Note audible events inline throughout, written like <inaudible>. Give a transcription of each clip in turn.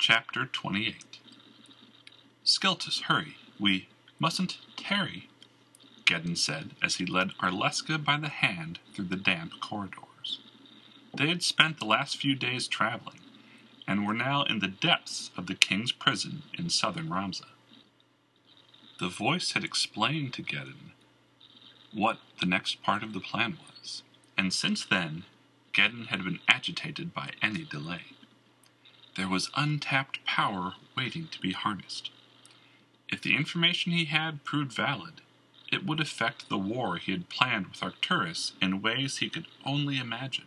Chapter 28 Skeltus, hurry, we mustn't tarry, Geddon said as he led Arleska by the hand through the damp corridors. They had spent the last few days traveling, and were now in the depths of the king's prison in southern Ramza. The voice had explained to Geddon what the next part of the plan was, and since then Geddon had been agitated by any delay. There was untapped power waiting to be harnessed. If the information he had proved valid, it would affect the war he had planned with Arcturus in ways he could only imagine.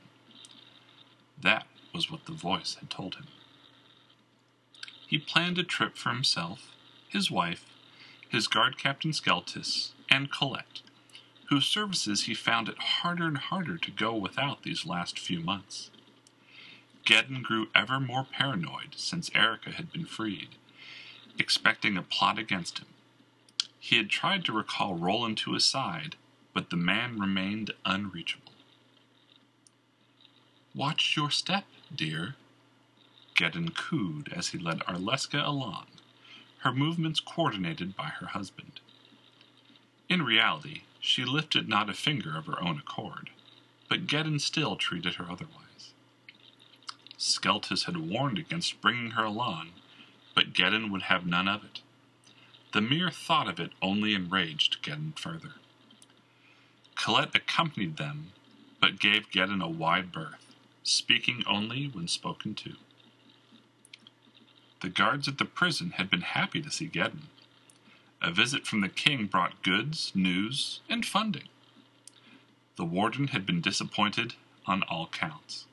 That was what the voice had told him. He planned a trip for himself, his wife, his guard captain Skeltus, and Colette, whose services he found it harder and harder to go without these last few months. Geddon grew ever more paranoid since Erica had been freed, expecting a plot against him. He had tried to recall Roland to his side, but the man remained unreachable. Watch your step, dear, Geddon cooed as he led Arleska along, her movements coordinated by her husband. In reality, she lifted not a finger of her own accord, but Geddon still treated her otherwise. Skeltus had warned against bringing her along, but Geddon would have none of it. The mere thought of it only enraged Geddon further. Colette accompanied them, but gave Geddon a wide berth, speaking only when spoken to. The guards at the prison had been happy to see Geddon. A visit from the king brought goods, news, and funding. The warden had been disappointed on all counts.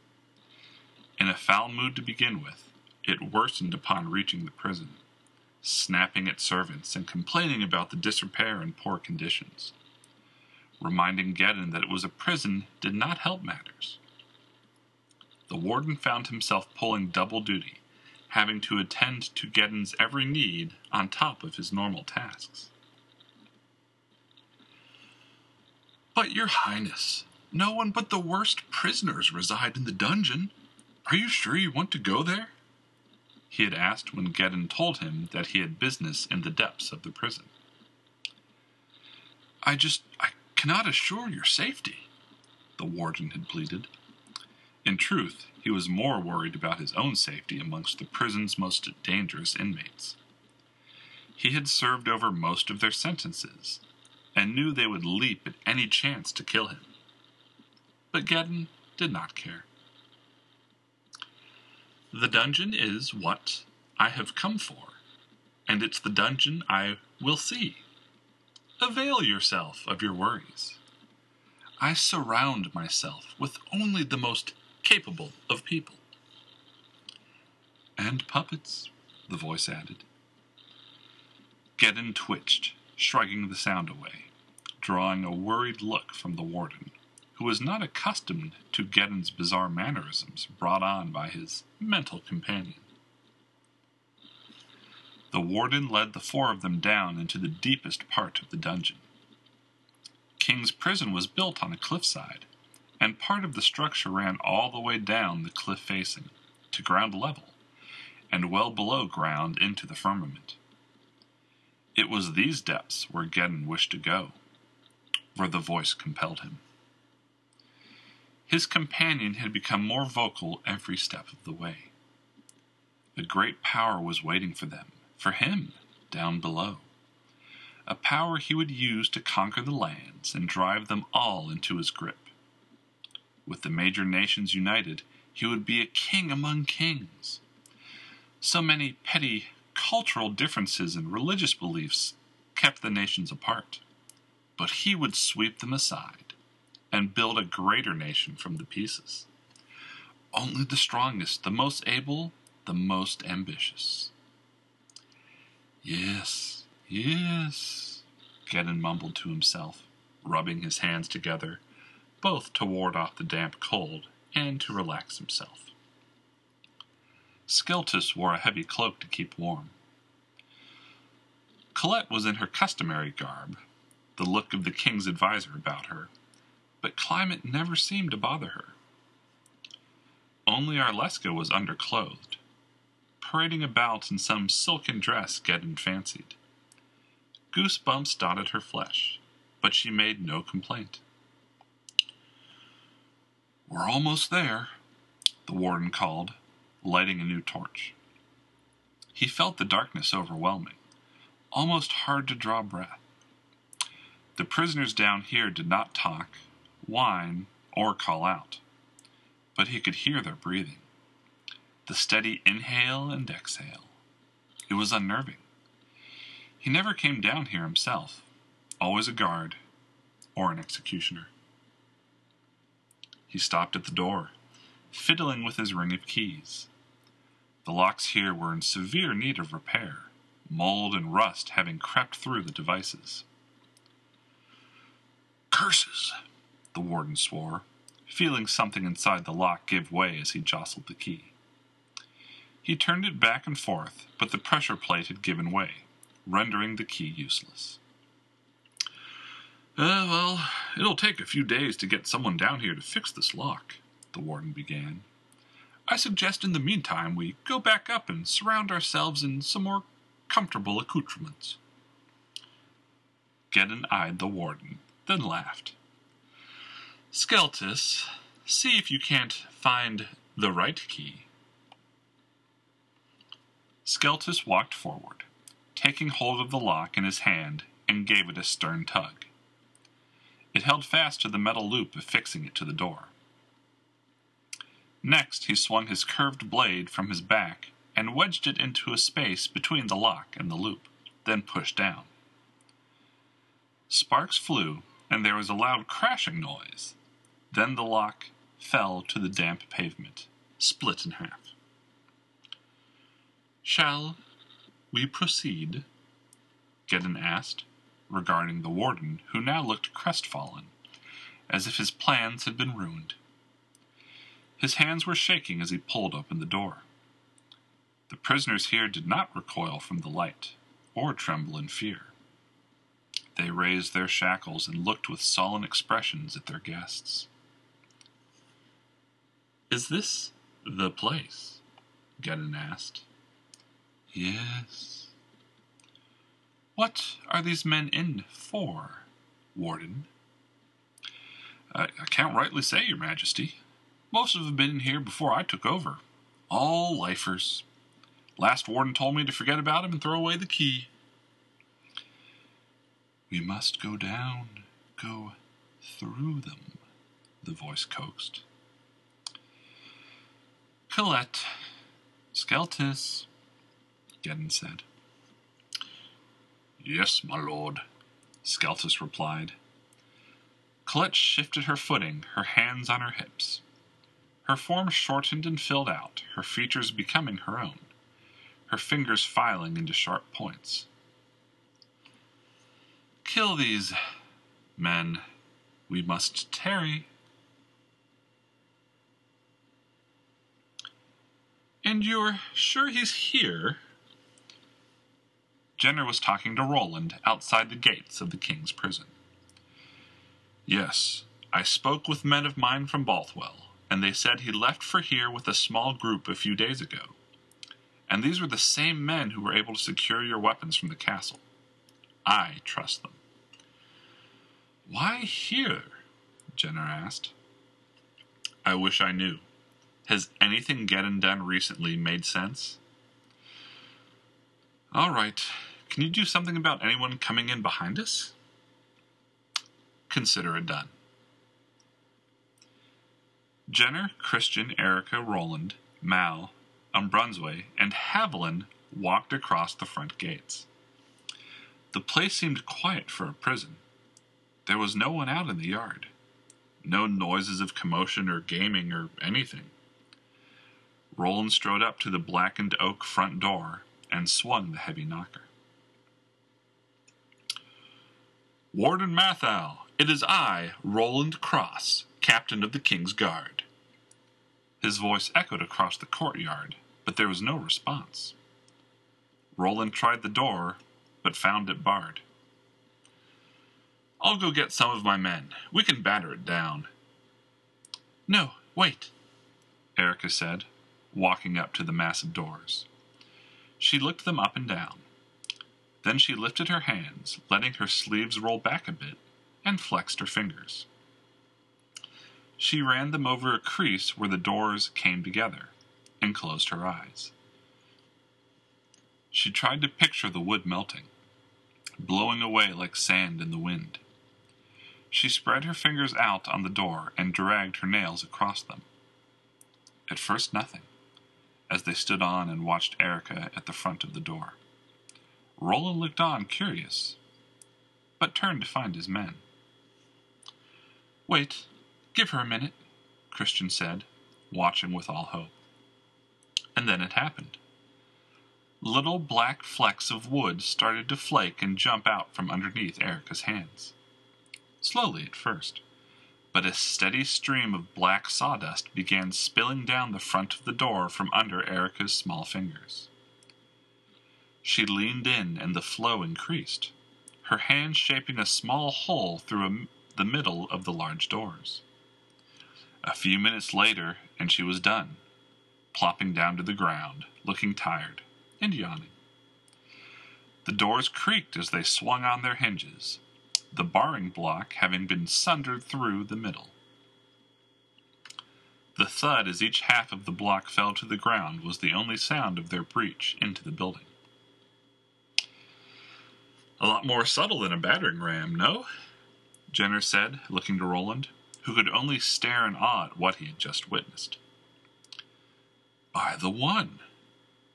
In a foul mood to begin with, it worsened upon reaching the prison, snapping at servants and complaining about the disrepair and poor conditions. Reminding Geddon that it was a prison did not help matters. The warden found himself pulling double duty, having to attend to Geddon's every need on top of his normal tasks. But, Your Highness, no one but the worst prisoners reside in the dungeon, are you sure you want to go there? He had asked when Geddon told him that he had business in the depths of the prison. I just I cannot assure your safety, the warden had pleaded. In truth, he was more worried about his own safety amongst the prison's most dangerous inmates. He had served over most of their sentences, and knew they would leap at any chance to kill him. But Geddon did not care. The dungeon is what I have come for, and it's the dungeon I will see. Avail yourself of your worries. I surround myself with only the most capable of people. And puppets, the voice added. Geddon twitched, shrugging the sound away, drawing a worried look from the warden who was not accustomed to Geddon's bizarre mannerisms brought on by his mental companion. The warden led the four of them down into the deepest part of the dungeon. King's prison was built on a cliffside, and part of the structure ran all the way down the cliff facing, to ground level, and well below ground into the firmament. It was these depths where Geddon wished to go, where the voice compelled him. His companion had become more vocal every step of the way. A great power was waiting for them, for him, down below. A power he would use to conquer the lands and drive them all into his grip. With the major nations united, he would be a king among kings. So many petty cultural differences and religious beliefs kept the nations apart, but he would sweep them aside and build a greater nation from the pieces. Only the strongest, the most able, the most ambitious. Yes, yes, Geddon mumbled to himself, rubbing his hands together, both to ward off the damp cold and to relax himself. Skeltus wore a heavy cloak to keep warm. Colette was in her customary garb, the look of the king's adviser about her, but climate never seemed to bother her. Only Arleska was underclothed. parading about in some silken dress Geddon fancied. Goosebumps dotted her flesh, but she made no complaint. We're almost there, the warden called, lighting a new torch. He felt the darkness overwhelming, almost hard to draw breath. The prisoners down here did not talk, whine, or call out, but he could hear their breathing. The steady inhale and exhale. It was unnerving. He never came down here himself, always a guard or an executioner. He stopped at the door, fiddling with his ring of keys. The locks here were in severe need of repair, mold and rust having crept through the devices. Curses, the warden swore, feeling something inside the lock give way as he jostled the key. He turned it back and forth, but the pressure plate had given way, rendering the key useless. Uh, well, it'll take a few days to get someone down here to fix this lock, the warden began. I suggest in the meantime we go back up and surround ourselves in some more comfortable accoutrements. Geddon eyed the warden, then laughed. Skeltus, see if you can't find the right key. Skeltus walked forward, taking hold of the lock in his hand, and gave it a stern tug. It held fast to the metal loop affixing it to the door. Next, he swung his curved blade from his back and wedged it into a space between the lock and the loop, then pushed down. Sparks flew, and there was a loud crashing noise. Then the lock fell to the damp pavement, split in half. Shall we proceed? Geddon asked, regarding the warden, who now looked crestfallen, as if his plans had been ruined. His hands were shaking as he pulled open the door. The prisoners here did not recoil from the light, or tremble in fear. They raised their shackles and looked with sullen expressions at their guests. Is this the place? Geddon asked. Yes. What are these men in for, Warden? I, I can't rightly say, Your Majesty. Most of them have been in here before I took over. All lifers. Last warden told me to forget about him and throw away the key. We must go down, go through them, the voice coaxed. Colette, Skeltus, Geddon said. Yes, my lord, Skeltus replied. Colette shifted her footing, her hands on her hips. Her form shortened and filled out, her features becoming her own, her fingers filing into sharp points. Kill these men. We must tarry. And you're sure he's here? Jenner was talking to Roland outside the gates of the king's prison. Yes, I spoke with men of mine from Bothwell and they said he left for here with a small group a few days ago. And these were the same men who were able to secure your weapons from the castle. I trust them. Why here? Jenner asked. I wish I knew. Has anything getting done recently made sense? All right. Can you do something about anyone coming in behind us? Consider it done. Jenner, Christian, Erica, Roland, Mal, Umbrunsway, and Haviland walked across the front gates. The place seemed quiet for a prison. There was no one out in the yard. No noises of commotion or gaming or anything. Roland strode up to the blackened oak front door and swung the heavy knocker. Warden Mathal, it is I, Roland Cross, captain of the King's Guard. His voice echoed across the courtyard, but there was no response. Roland tried the door, but found it barred. I'll go get some of my men. We can batter it down. No, wait, Erica said, walking up to the massive doors. She looked them up and down. Then she lifted her hands, letting her sleeves roll back a bit, and flexed her fingers. She ran them over a crease where the doors came together, and closed her eyes. She tried to picture the wood melting, blowing away like sand in the wind. She spread her fingers out on the door and dragged her nails across them. At first, nothing, as they stood on and watched Erica at the front of the door. Roland looked on, curious, but turned to find his men. Wait, give her a minute, Christian said, watching with all hope. And then it happened. Little black flecks of wood started to flake and jump out from underneath Erica's hands. Slowly at first, but a steady stream of black sawdust began spilling down the front of the door from under Erica's small fingers. She leaned in and the flow increased, her hand shaping a small hole through a, the middle of the large doors. A few minutes later, and she was done, plopping down to the ground, looking tired and yawning. The doors creaked as they swung on their hinges, the barring block having been sundered through the middle. The thud as each half of the block fell to the ground was the only sound of their breach into the building. A lot more subtle than a battering ram, no? Jenner said, looking to Roland, who could only stare in awe at what he had just witnessed. By the one,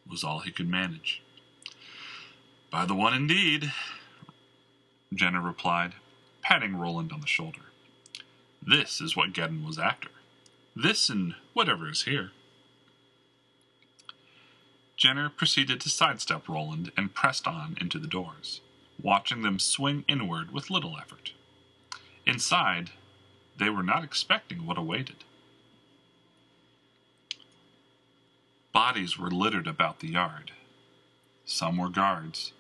was all he could manage. By the one indeed, Jenner replied, patting Roland on the shoulder. This is what Geddon was after. This and whatever is here. Jenner proceeded to sidestep Roland and pressed on into the doors, watching them swing inward with little effort. Inside, they were not expecting what awaited. Bodies were littered about the yard. Some were guards,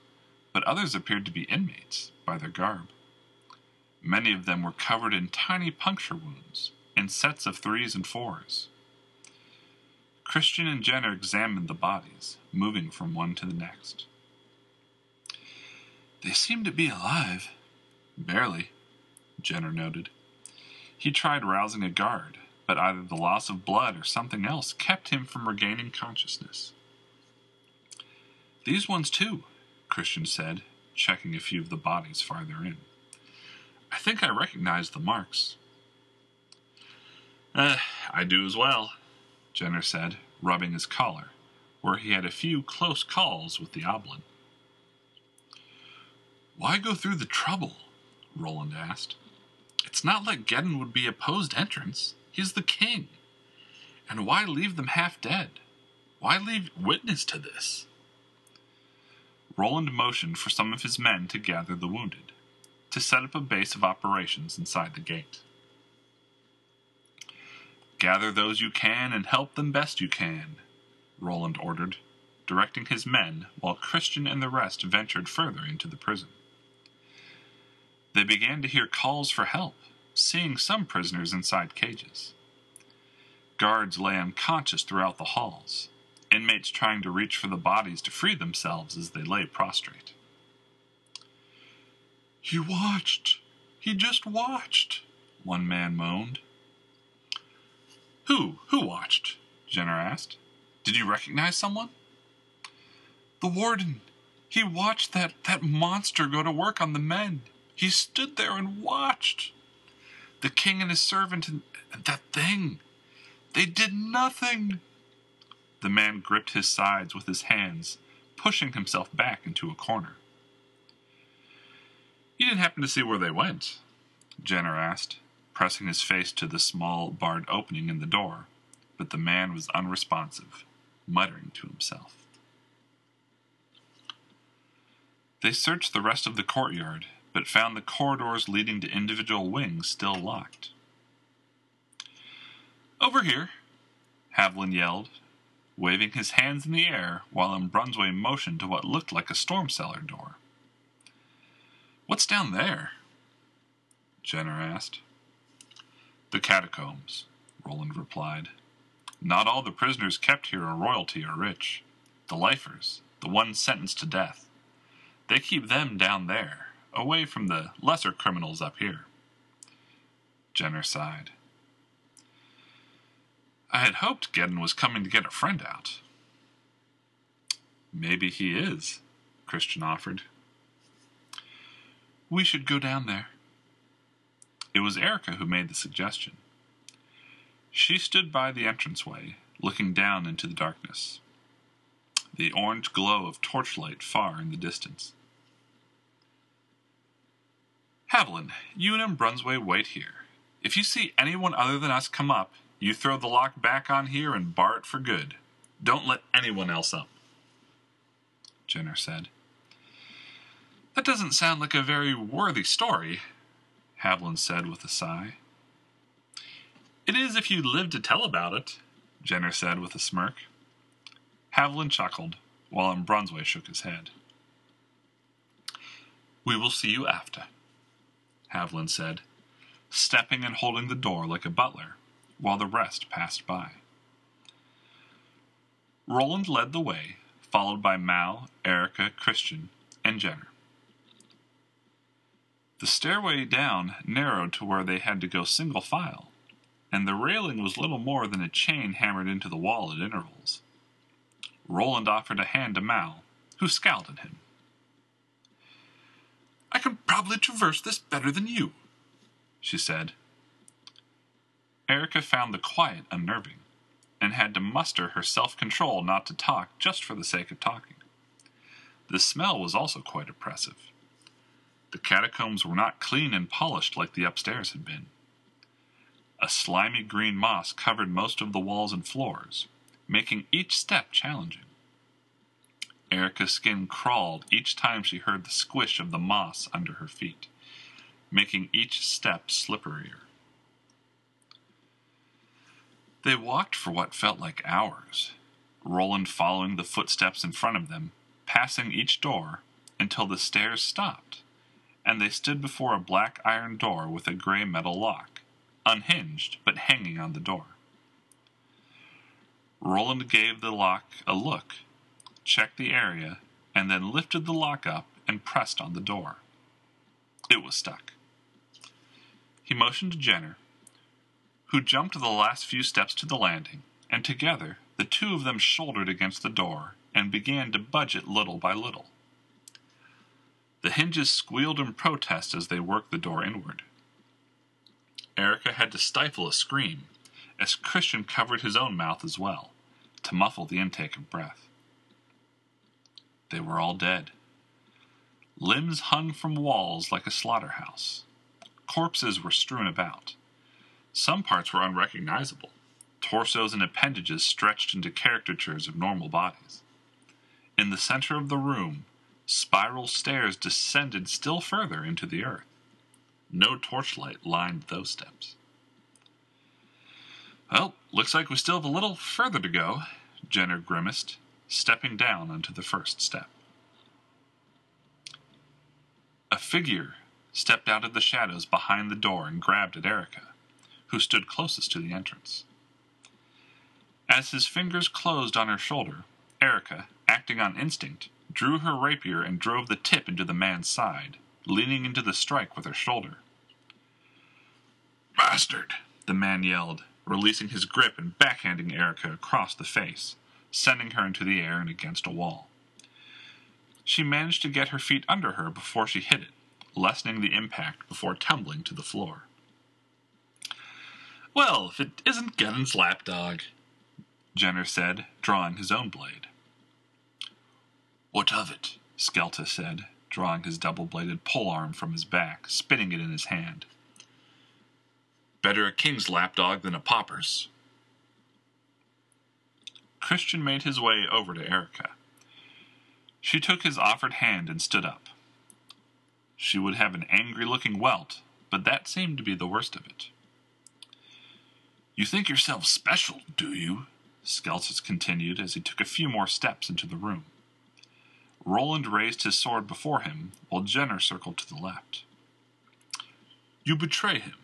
but others appeared to be inmates by their garb. Many of them were covered in tiny puncture wounds, in sets of threes and fours. Christian and Jenner examined the bodies, moving from one to the next. They seem to be alive. Barely, Jenner noted. He tried rousing a guard, but either the loss of blood or something else kept him from regaining consciousness. These ones, too, Christian said, checking a few of the bodies farther in. I think I recognize the marks. Uh, I do as well, Jenner said, rubbing his collar, where he had a few close calls with the Oblin. Why go through the trouble? Roland asked. It's not like Geddon would be opposed entrance. He's the king. And why leave them half dead? Why leave witness to this? Roland motioned for some of his men to gather the wounded, to set up a base of operations inside the gate. Gather those you can and help them best you can, Roland ordered, directing his men while Christian and the rest ventured further into the prison. They began to hear calls for help seeing some prisoners inside cages. Guards lay unconscious throughout the halls, inmates trying to reach for the bodies to free themselves as they lay prostrate. He watched. He just watched, one man moaned. Who? Who watched? Jenner asked. Did you recognize someone? The warden. He watched that, that monster go to work on the men. He stood there and watched. The king and his servant and, that thing. They did nothing. The man gripped his sides with his hands, pushing himself back into a corner. You didn't happen to see where they went? Jenner asked, pressing his face to the small barred opening in the door, but the man was unresponsive, muttering to himself. They searched the rest of the courtyard, but found the corridors leading to individual wings still locked. Over here, Haviland yelled, waving his hands in the air while Brunsway motioned to what looked like a storm cellar door. What's down there? Jenner asked. The catacombs, Roland replied. Not all the prisoners kept here are royalty or rich. The lifers, the ones sentenced to death. They keep them down there, away from the lesser criminals up here. Jenner sighed. I had hoped Geddon was coming to get a friend out. Maybe he is, Christian offered. We should go down there. It was Erica who made the suggestion. She stood by the entranceway, looking down into the darkness, the orange glow of torchlight far in the distance. Haviland, you and Brunsway wait here. If you see anyone other than us come up, you throw the lock back on here and bar it for good. Don't let anyone else up. Jenner said. That doesn't sound like a very worthy story, Haviland said with a sigh. It is if you live to tell about it, Jenner said with a smirk. Haviland chuckled, while Brunsway shook his head. We will see you after, Haviland said, stepping and holding the door like a butler, while the rest passed by. Roland led the way, followed by Mal, Erica, Christian, and Jenner. The stairway down narrowed to where they had to go single file, and the railing was little more than a chain hammered into the wall at intervals. Roland offered a hand to Mal, who scowled at him. I can probably traverse this better than you, she said. Erica found the quiet unnerving, and had to muster her self control not to talk just for the sake of talking. The smell was also quite oppressive. The catacombs were not clean and polished like the upstairs had been. A slimy green moss covered most of the walls and floors, making each step challenging. Erica's skin crawled each time she heard the squish of the moss under her feet, making each step slipperier. They walked for what felt like hours, Roland following the footsteps in front of them, passing each door until the stairs stopped, and they stood before a black iron door with a gray metal lock, unhinged but hanging on the door. Roland gave the lock a look, checked the area, and then lifted the lock up and pressed on the door. It was stuck. He motioned to Jenner, who jumped the last few steps to the landing, and together the two of them shouldered against the door and began to budge it little by little. The hinges squealed in protest as they worked the door inward. Erica had to stifle a scream as Christian covered his own mouth as well, to muffle the intake of breath. They were all dead. Limbs hung from walls like a slaughterhouse. Corpses were strewn about. Some parts were unrecognizable, torsos and appendages stretched into caricatures of normal bodies. In the center of the room, spiral stairs descended still further into the earth. No torchlight lined those steps. Well, looks like we still have a little further to go, Jenner grimaced, stepping down onto the first step. A figure stepped out of the shadows behind the door and grabbed at Erica who stood closest to the entrance. As his fingers closed on her shoulder, Erica, acting on instinct, drew her rapier and drove the tip into the man's side, leaning into the strike with her shoulder. Bastard! the man yelled, releasing his grip and backhanding Erica across the face, sending her into the air and against a wall. She managed to get her feet under her before she hit it, lessening the impact before tumbling to the floor. Well, if it isn't Geddon's lapdog, Jenner said, drawing his own blade. What of it? Skeltus said, drawing his double bladed polearm from his back, spinning it in his hand. Better a king's lapdog than a pauper's. Christian made his way over to Erica. She took his offered hand and stood up. She would have an angry looking welt, but that seemed to be the worst of it. You think yourself special, do you? Skeltus continued as he took a few more steps into the room. Roland raised his sword before him, while Jenner circled to the left. You betray him.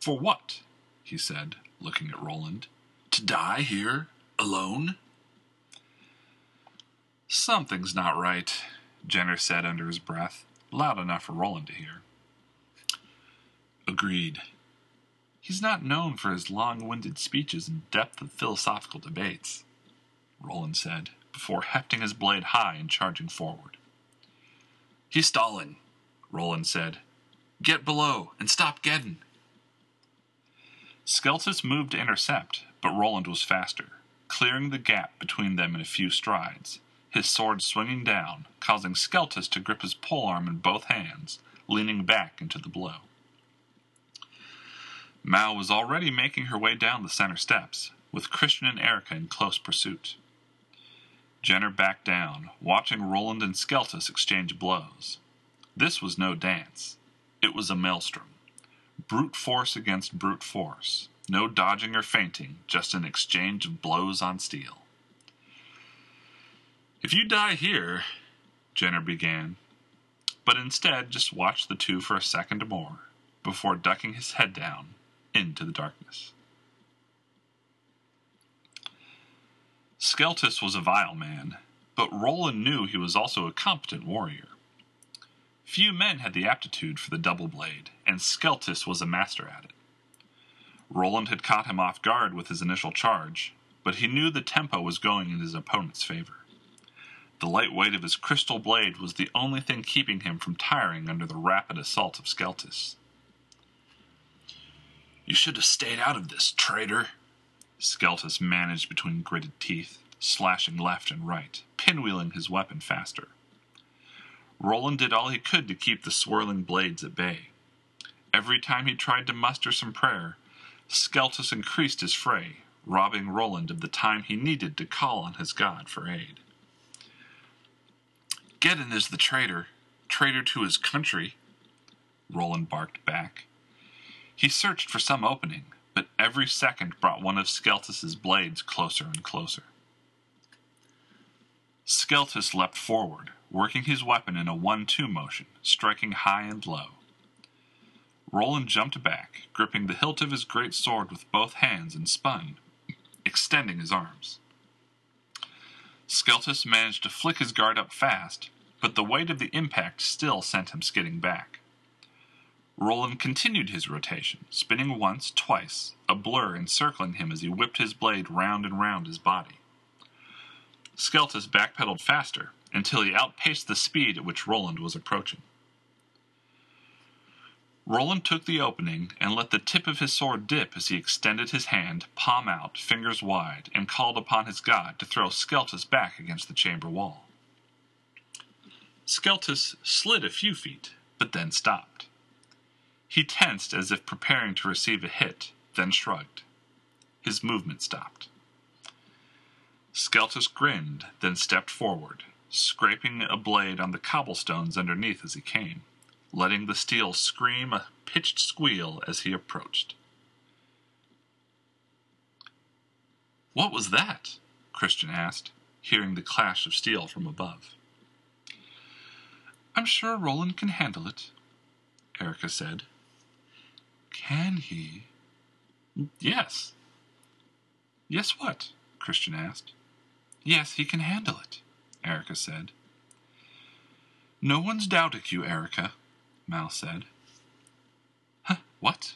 For what? he said, looking at Roland. To die here, alone? Something's not right, Jenner said under his breath, loud enough for Roland to hear. Agreed. He's not known for his long winded speeches and depth of philosophical debates, Roland said, before hefting his blade high and charging forward. He's stalling, Roland said. Get below and stop Geddon. Skeltus moved to intercept, but Roland was faster, clearing the gap between them in a few strides, his sword swinging down, causing Skeltus to grip his polearm in both hands, leaning back into the blow. Mal was already making her way down the center steps, with Christian and Erica in close pursuit. Jenner backed down, watching Roland and Skeltus exchange blows. This was no dance. It was a maelstrom. Brute force against brute force. No dodging or feinting, just an exchange of blows on steel. If you die here, Jenner began, but instead just watched the two for a second or more before ducking his head down into the darkness. Skeltus was a vile man, but Roland knew he was also a competent warrior. Few men had the aptitude for the double blade, and Skeltus was a master at it. Roland had caught him off guard with his initial charge, but he knew the tempo was going in his opponent's favor. The light weight of his crystal blade was the only thing keeping him from tiring under the rapid assault of Skeltus. You should have stayed out of this, traitor, Skeltus managed between gritted teeth, slashing left and right, pinwheeling his weapon faster. Roland did all he could to keep the swirling blades at bay. Every time he tried to muster some prayer, Skeltus increased his fray, robbing Roland of the time he needed to call on his god for aid. Geddon is the traitor, traitor to his country, Roland barked back. He searched for some opening, but every second brought one of Skeltus's blades closer and closer. Skeltus leapt forward, working his weapon in a one-two motion, striking high and low. Roland jumped back, gripping the hilt of his great sword with both hands and spun, extending his arms. Skeltus managed to flick his guard up fast, but the weight of the impact still sent him skidding back. Roland continued his rotation, spinning once, twice, a blur encircling him as he whipped his blade round and round his body. Skeltus backpedaled faster until he outpaced the speed at which Roland was approaching. Roland took the opening and let the tip of his sword dip as he extended his hand, palm out, fingers wide, and called upon his god to throw Skeltus back against the chamber wall. Skeltus slid a few feet, but then stopped. He tensed as if preparing to receive a hit, then shrugged. His movement stopped. Skeltus grinned, then stepped forward, scraping a blade on the cobblestones underneath as he came letting the steel scream a pitched squeal as he approached. What was that? Christian asked, hearing the clash of steel from above. I'm sure Roland can handle it, Erica said. Can he? Yes. Yes, what? Christian asked. Yes, he can handle it, Erica said. No one's doubting you, Erica, Mal said. Huh, what?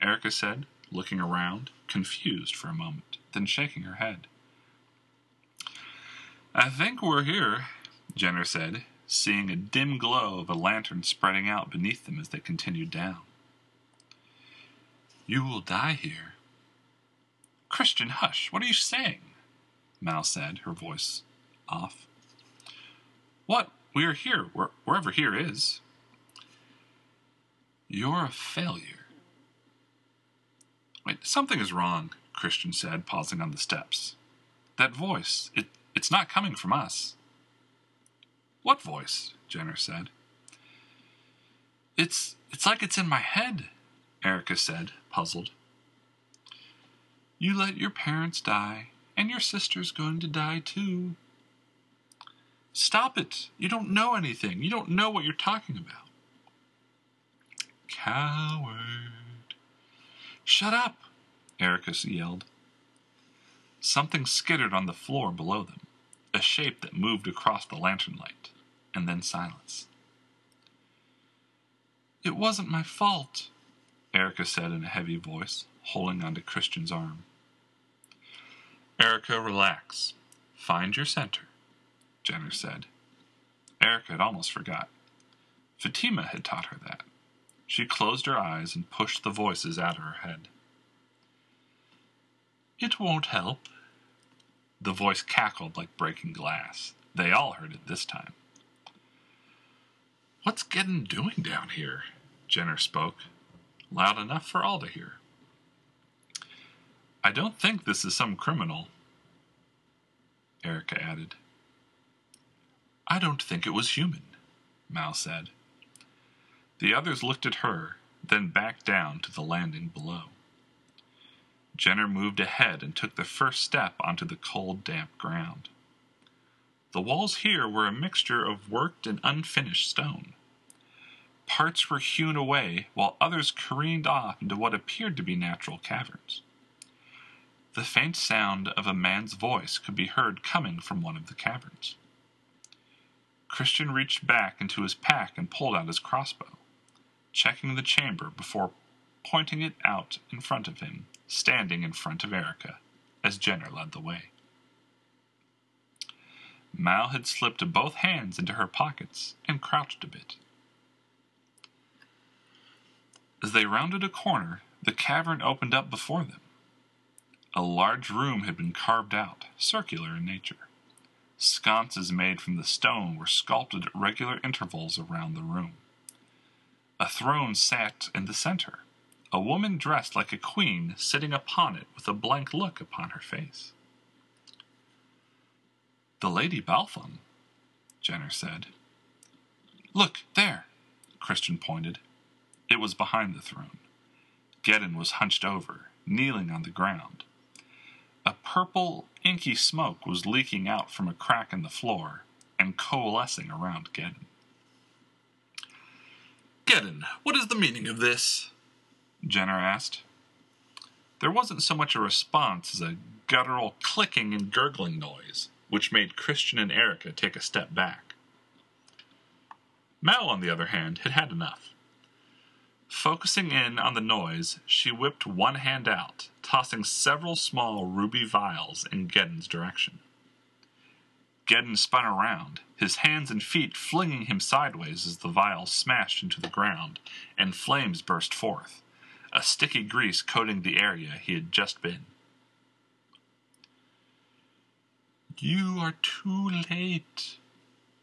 Erica said, looking around, confused for a moment, then shaking her head. I think we're here, Jenner said, seeing a dim glow of a lantern spreading out beneath them as they continued down. You will die here. Christian, hush, what are you saying? Mal said, her voice off. What? We are here, where, wherever here is. You're a failure. Wait, something is wrong, Christian said, pausing on the steps. That voice, it, it's not coming from us. What voice? Jenner said. It's it's like it's in my head, Erica said, puzzled. You let your parents die, and your sister's going to die too. Stop it. You don't know anything. You don't know what you're talking about. Coward. Shut up, Erica yelled. Something skittered on the floor below them. a shape that moved across the lantern light, and then silence. It wasn't my fault, Erica said in a heavy voice, holding onto Christian's arm. Erica, relax. Find your center, Jenner said. Erica had almost forgot. Fatima had taught her that. She closed her eyes and pushed the voices out of her head. It won't help. The voice cackled like breaking glass. They all heard it this time. What's Geddon doing down here? Jenner spoke, loud enough for all to hear. I don't think this is some criminal, Erica added. I don't think it was human, Mal said. The others looked at her, then back down to the landing below. Jenner moved ahead and took the first step onto the cold, damp ground. The walls here were a mixture of worked and unfinished stone. Parts were hewn away, while others careened off into what appeared to be natural caverns. The faint sound of a man's voice could be heard coming from one of the caverns. Christian reached back into his pack and pulled out his crossbow, checking the chamber before pointing it out in front of him, standing in front of Erica, as Jenner led the way. Mal had slipped both hands into her pockets and crouched a bit. As they rounded a corner, the cavern opened up before them. A large room had been carved out, circular in nature. Sconces made from the stone were sculpted at regular intervals around the room. A throne sat in the center, a woman dressed like a queen sitting upon it with a blank look upon her face. The Lady Balfon, Jenner said. Look, there, Christian pointed. It was behind the throne. Geddon was hunched over, kneeling on the ground. A purple, inky smoke was leaking out from a crack in the floor and coalescing around Geddon. Geddon, what is the meaning of this? Jenner asked. There wasn't so much a response as a guttural clicking and gurgling noise, which made Christian and Erica take a step back. Mal, on the other hand, had had enough. Focusing in on the noise, she whipped one hand out, tossing several small ruby vials in Geddon's direction. Geddon spun around, his hands and feet flinging him sideways as the vials smashed into the ground and flames burst forth, a sticky grease coating the area he had just been. You are too late.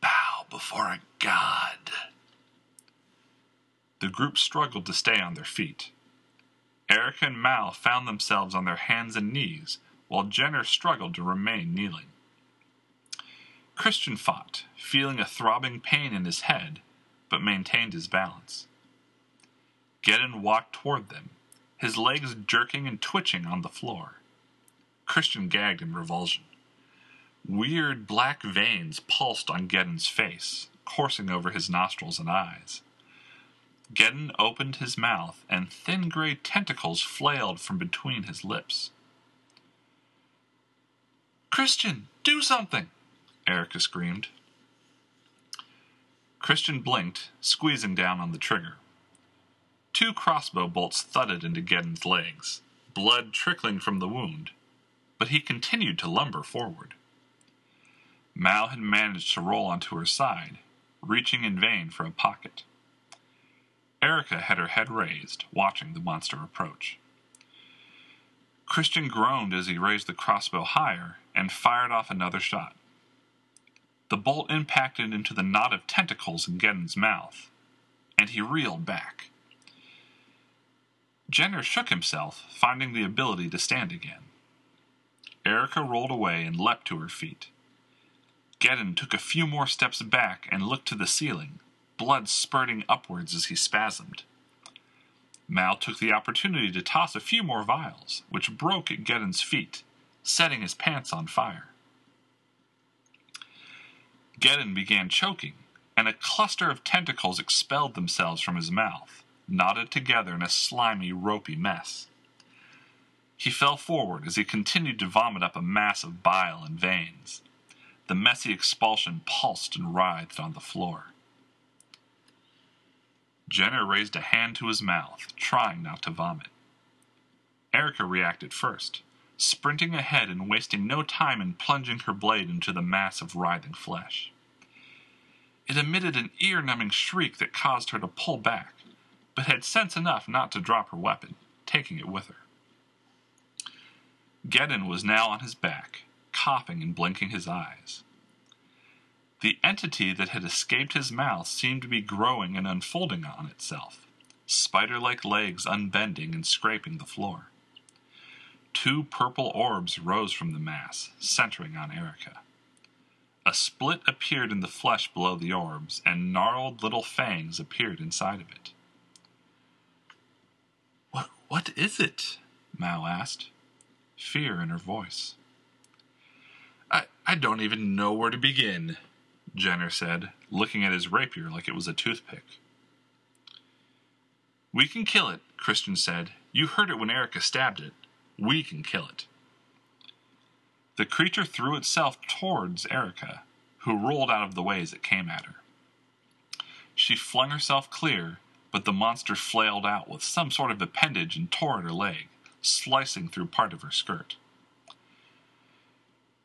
Bow before a god. The group struggled to stay on their feet. Erica and Mal found themselves on their hands and knees, while Jenner struggled to remain kneeling. Christian fought, feeling a throbbing pain in his head, but maintained his balance. Geddon walked toward them, his legs jerking and twitching on the floor. Christian gagged in revulsion. Weird black veins pulsed on Geddon's face, coursing over his nostrils and eyes. Geddon opened his mouth, and thin gray tentacles flailed from between his lips. Christian, do something! Erica screamed. Christian blinked, squeezing down on the trigger. Two crossbow bolts thudded into Geddon's legs, blood trickling from the wound, but he continued to lumber forward. Mal had managed to roll onto her side, reaching in vain for a pocket. Erica had her head raised, watching the monster approach. Christian groaned as he raised the crossbow higher and fired off another shot. The bolt impacted into the knot of tentacles in Geddon's mouth, and he reeled back. Jenner shook himself, finding the ability to stand again. Erica rolled away and leapt to her feet. Geddon took a few more steps back and looked to the ceiling, blood spurting upwards as he spasmed. Mal took the opportunity to toss a few more vials, which broke at Geddon's feet, setting his pants on fire. Geddon began choking, and a cluster of tentacles expelled themselves from his mouth, knotted together in a slimy, ropey mess. He fell forward as he continued to vomit up a mass of bile and veins. The messy expulsion pulsed and writhed on the floor. Jenner raised a hand to his mouth, trying not to vomit. Erica reacted first, sprinting ahead and wasting no time in plunging her blade into the mass of writhing flesh. It emitted an ear numbing shriek that caused her to pull back, but had sense enough not to drop her weapon, taking it with her. Geddon was now on his back, coughing and blinking his eyes. The entity that had escaped his mouth seemed to be growing and unfolding on itself, spider like legs unbending and scraping the floor. Two purple orbs rose from the mass, centering on Erica. A split appeared in the flesh below the orbs, and gnarled little fangs appeared inside of it. What, what is it? Mal asked, fear in her voice. I, I don't even know where to begin, Jenner said, looking at his rapier like it was a toothpick. We can kill it, Christian said. You heard it when Erica stabbed it. We can kill it. The creature threw itself towards Erica, who rolled out of the way as it came at her. She flung herself clear, but the monster flailed out with some sort of appendage and tore at her leg, slicing through part of her skirt.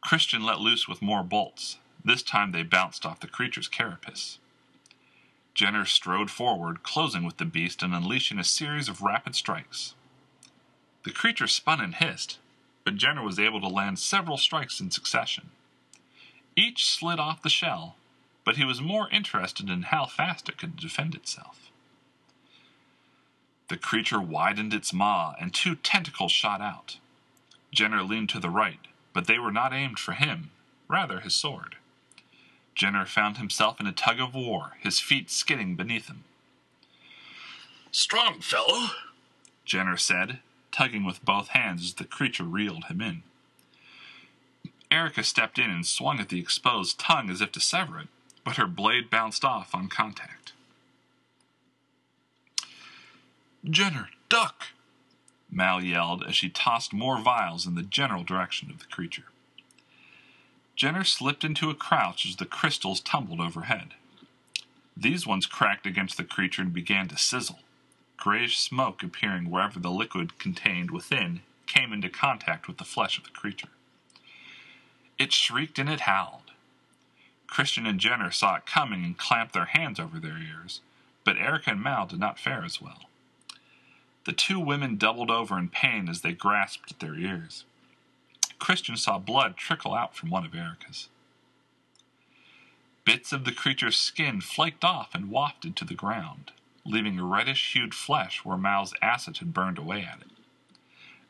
Christian let loose with more bolts. This time they bounced off the creature's carapace. Jenner strode forward, closing with the beast and unleashing a series of rapid strikes. The creature spun and hissed, but Jenner was able to land several strikes in succession. Each slid off the shell, but he was more interested in how fast it could defend itself. The creature widened its maw, and two tentacles shot out. Jenner leaned to the right, but they were not aimed for him, rather his sword. Jenner found himself in a tug of war, his feet skidding beneath him. Strong fellow, Jenner said, tugging with both hands as the creature reeled him in. Erica stepped in and swung at the exposed tongue as if to sever it, but her blade bounced off on contact. Jenner, duck! Mal yelled as she tossed more vials in the general direction of the creature. Jenner slipped into a crouch as the crystals tumbled overhead. These ones cracked against the creature and began to sizzle grayish smoke appearing wherever the liquid contained within came into contact with the flesh of the creature. It shrieked and it howled. Christian and Jenner saw it coming and clamped their hands over their ears, but Erica and Mal did not fare as well. The two women doubled over in pain as they grasped at their ears. Christian saw blood trickle out from one of Erica's. Bits of the creature's skin flaked off and wafted to the ground leaving reddish hued flesh where Mal's acid had burned away at it.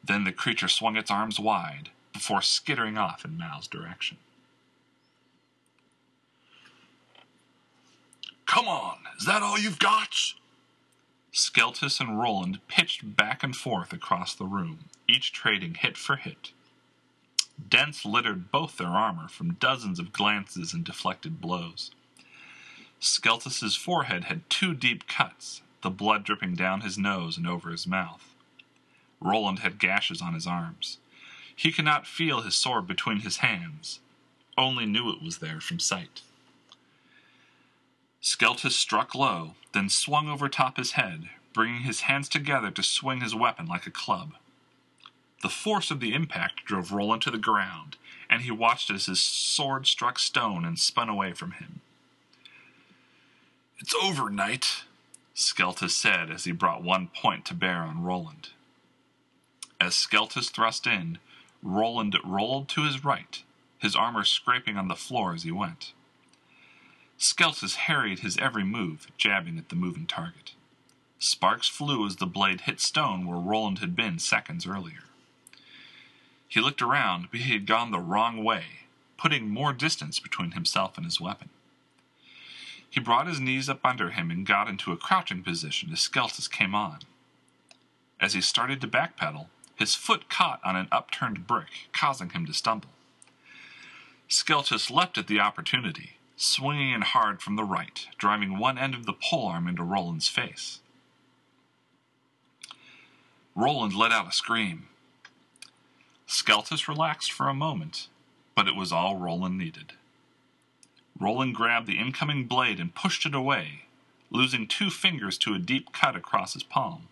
Then the creature swung its arms wide before skittering off in Mal's direction. Come on, is that all you've got? Skeltus and Roland pitched back and forth across the room, each trading hit for hit. Dents littered both their armor from dozens of glances and deflected blows. Skeltus's forehead had two deep cuts, the blood dripping down his nose and over his mouth. Roland had gashes on his arms. He could not feel his sword between his hands, only knew it was there from sight. Skeltus struck low, then swung over top his head, bringing his hands together to swing his weapon like a club. The force of the impact drove Roland to the ground, and he watched as his sword struck stone and spun away from him. It's over, knight, Skeltus said as he brought one point to bear on Roland. As Skeltus thrust in, Roland rolled to his right, his armor scraping on the floor as he went. Skeltus harried his every move, jabbing at the moving target. Sparks flew as the blade hit stone where Roland had been seconds earlier. He looked around, but he had gone the wrong way, putting more distance between himself and his weapon. He brought his knees up under him and got into a crouching position as Skeltus came on. As he started to backpedal, his foot caught on an upturned brick, causing him to stumble. Skeltus leapt at the opportunity, swinging in hard from the right, driving one end of the polearm into Roland's face. Roland let out a scream. Skeltus relaxed for a moment, but it was all Roland needed. Roland grabbed the incoming blade and pushed it away, losing two fingers to a deep cut across his palm.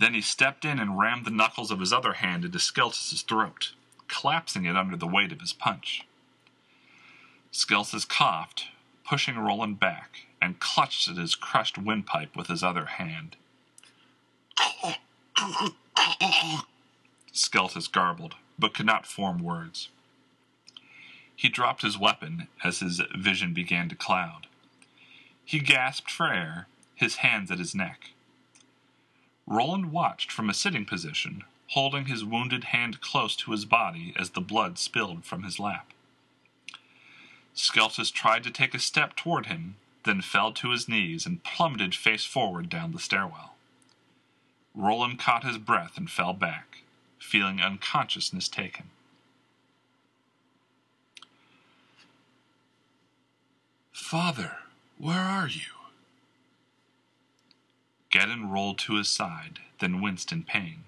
Then he stepped in and rammed the knuckles of his other hand into Skeltus's throat, collapsing it under the weight of his punch. Skeltus coughed, pushing Roland back, and clutched at his crushed windpipe with his other hand. Skeltus garbled, but could not form words. He dropped his weapon as his vision began to cloud. He gasped for air, his hands at his neck. Roland watched from a sitting position, holding his wounded hand close to his body as the blood spilled from his lap. Skeltus tried to take a step toward him, then fell to his knees and plummeted face forward down the stairwell. Roland caught his breath and fell back, feeling unconsciousness take him. Father, where are you? Geddon rolled to his side, then winced in pain.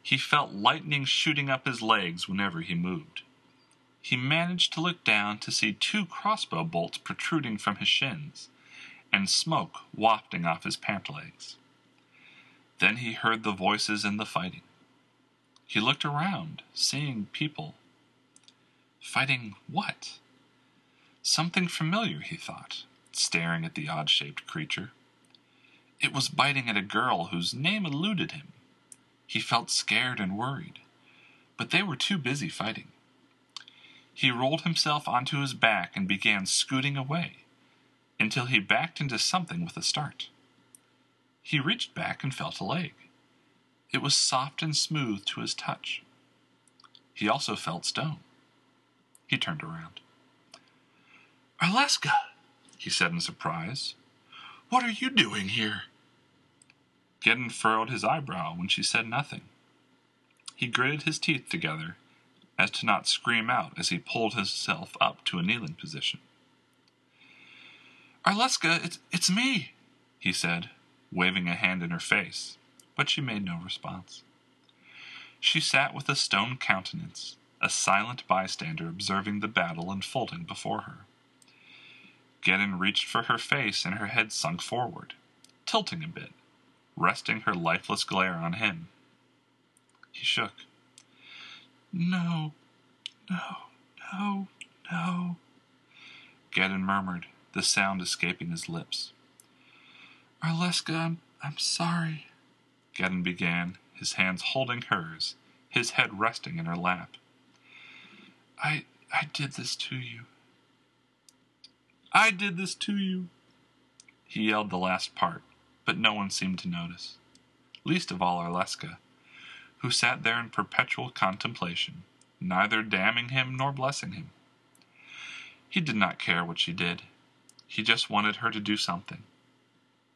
He felt lightning shooting up his legs whenever he moved. He managed to look down to see two crossbow bolts protruding from his shins, and smoke wafting off his pant legs. Then he heard the voices and the fighting. He looked around, seeing people. Fighting what? Something familiar, he thought, staring at the odd shaped creature. It was biting at a girl whose name eluded him. He felt scared and worried, but they were too busy fighting. He rolled himself onto his back and began scooting away until he backed into something with a start. He reached back and felt a leg. It was soft and smooth to his touch. He also felt stone. He turned around. Arleska, he said in surprise. What are you doing here? Geddon furrowed his eyebrow when she said nothing. He gritted his teeth together as to not scream out as he pulled himself up to a kneeling position. Arleska, it's, it's me, he said, waving a hand in her face, but she made no response. She sat with a stone countenance, a silent bystander observing the battle unfolding before her. Geddon reached for her face and her head sunk forward, tilting a bit, resting her lifeless glare on him. He shook. No, no, no, no, Geddon murmured, the sound escaping his lips. Arleska, I'm, I'm sorry, Geddon began, his hands holding hers, his head resting in her lap. I, I did this to you. I did this to you. He yelled the last part, but no one seemed to notice, least of all Arleska, who sat there in perpetual contemplation, neither damning him nor blessing him. He did not care what she did. He just wanted her to do something.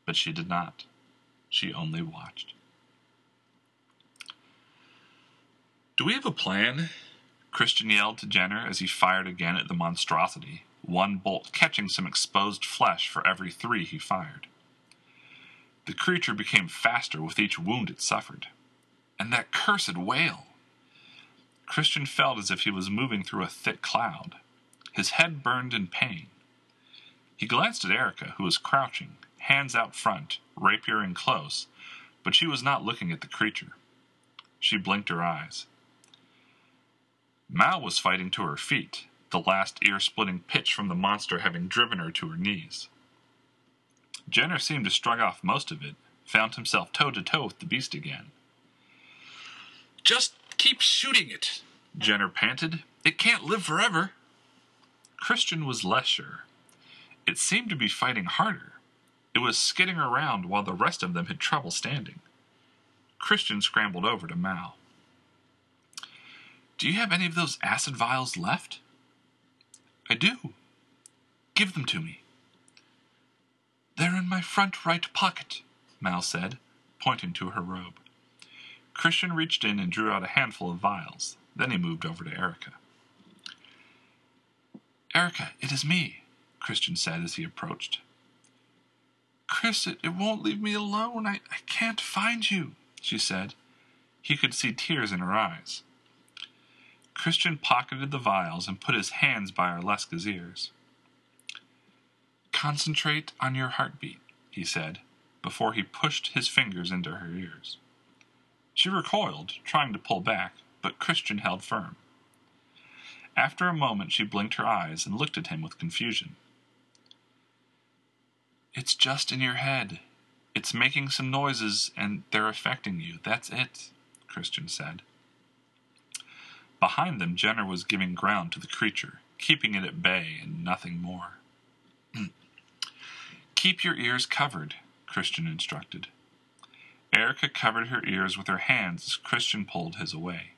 But she did not. She only watched. Do we have a plan? Christian yelled to Jenner as he fired again at the monstrosity, one bolt catching some exposed flesh for every three he fired. The creature became faster with each wound it suffered. And that cursed wail! Christian felt as if he was moving through a thick cloud. His head burned in pain. He glanced at Erica, who was crouching, hands out front, rapier in close, but she was not looking at the creature. She blinked her eyes. Mal was fighting to her feet, the last ear splitting pitch from the monster having driven her to her knees. Jenner seemed to shrug off most of it, found himself toe to toe with the beast again. Just keep shooting it, Jenner panted. It can't live forever. Christian was less sure. It seemed to be fighting harder. It was skidding around while the rest of them had trouble standing. Christian scrambled over to Mal. Do you have any of those acid vials left? I do. Give them to me. They're in my front right pocket, Mal said, pointing to her robe. Christian reached in and drew out a handful of vials. Then he moved over to Erica. Erica, it is me, Christian said as he approached. Chris, it, it won't leave me alone. I, I can't find you, she said. He could see tears in her eyes. Christian pocketed the vials and put his hands by Arleska's ears. Concentrate on your heartbeat, he said, before he pushed his fingers into her ears. She recoiled, trying to pull back, but Christian held firm. After a moment, she blinked her eyes and looked at him with confusion. It's just in your head. It's making some noises and they're affecting you. That's it, Christian said. Behind them, Jenner was giving ground to the creature, keeping it at bay and nothing more. <clears throat> Keep your ears covered, Christian instructed. Erica covered her ears with her hands as Christian pulled his away.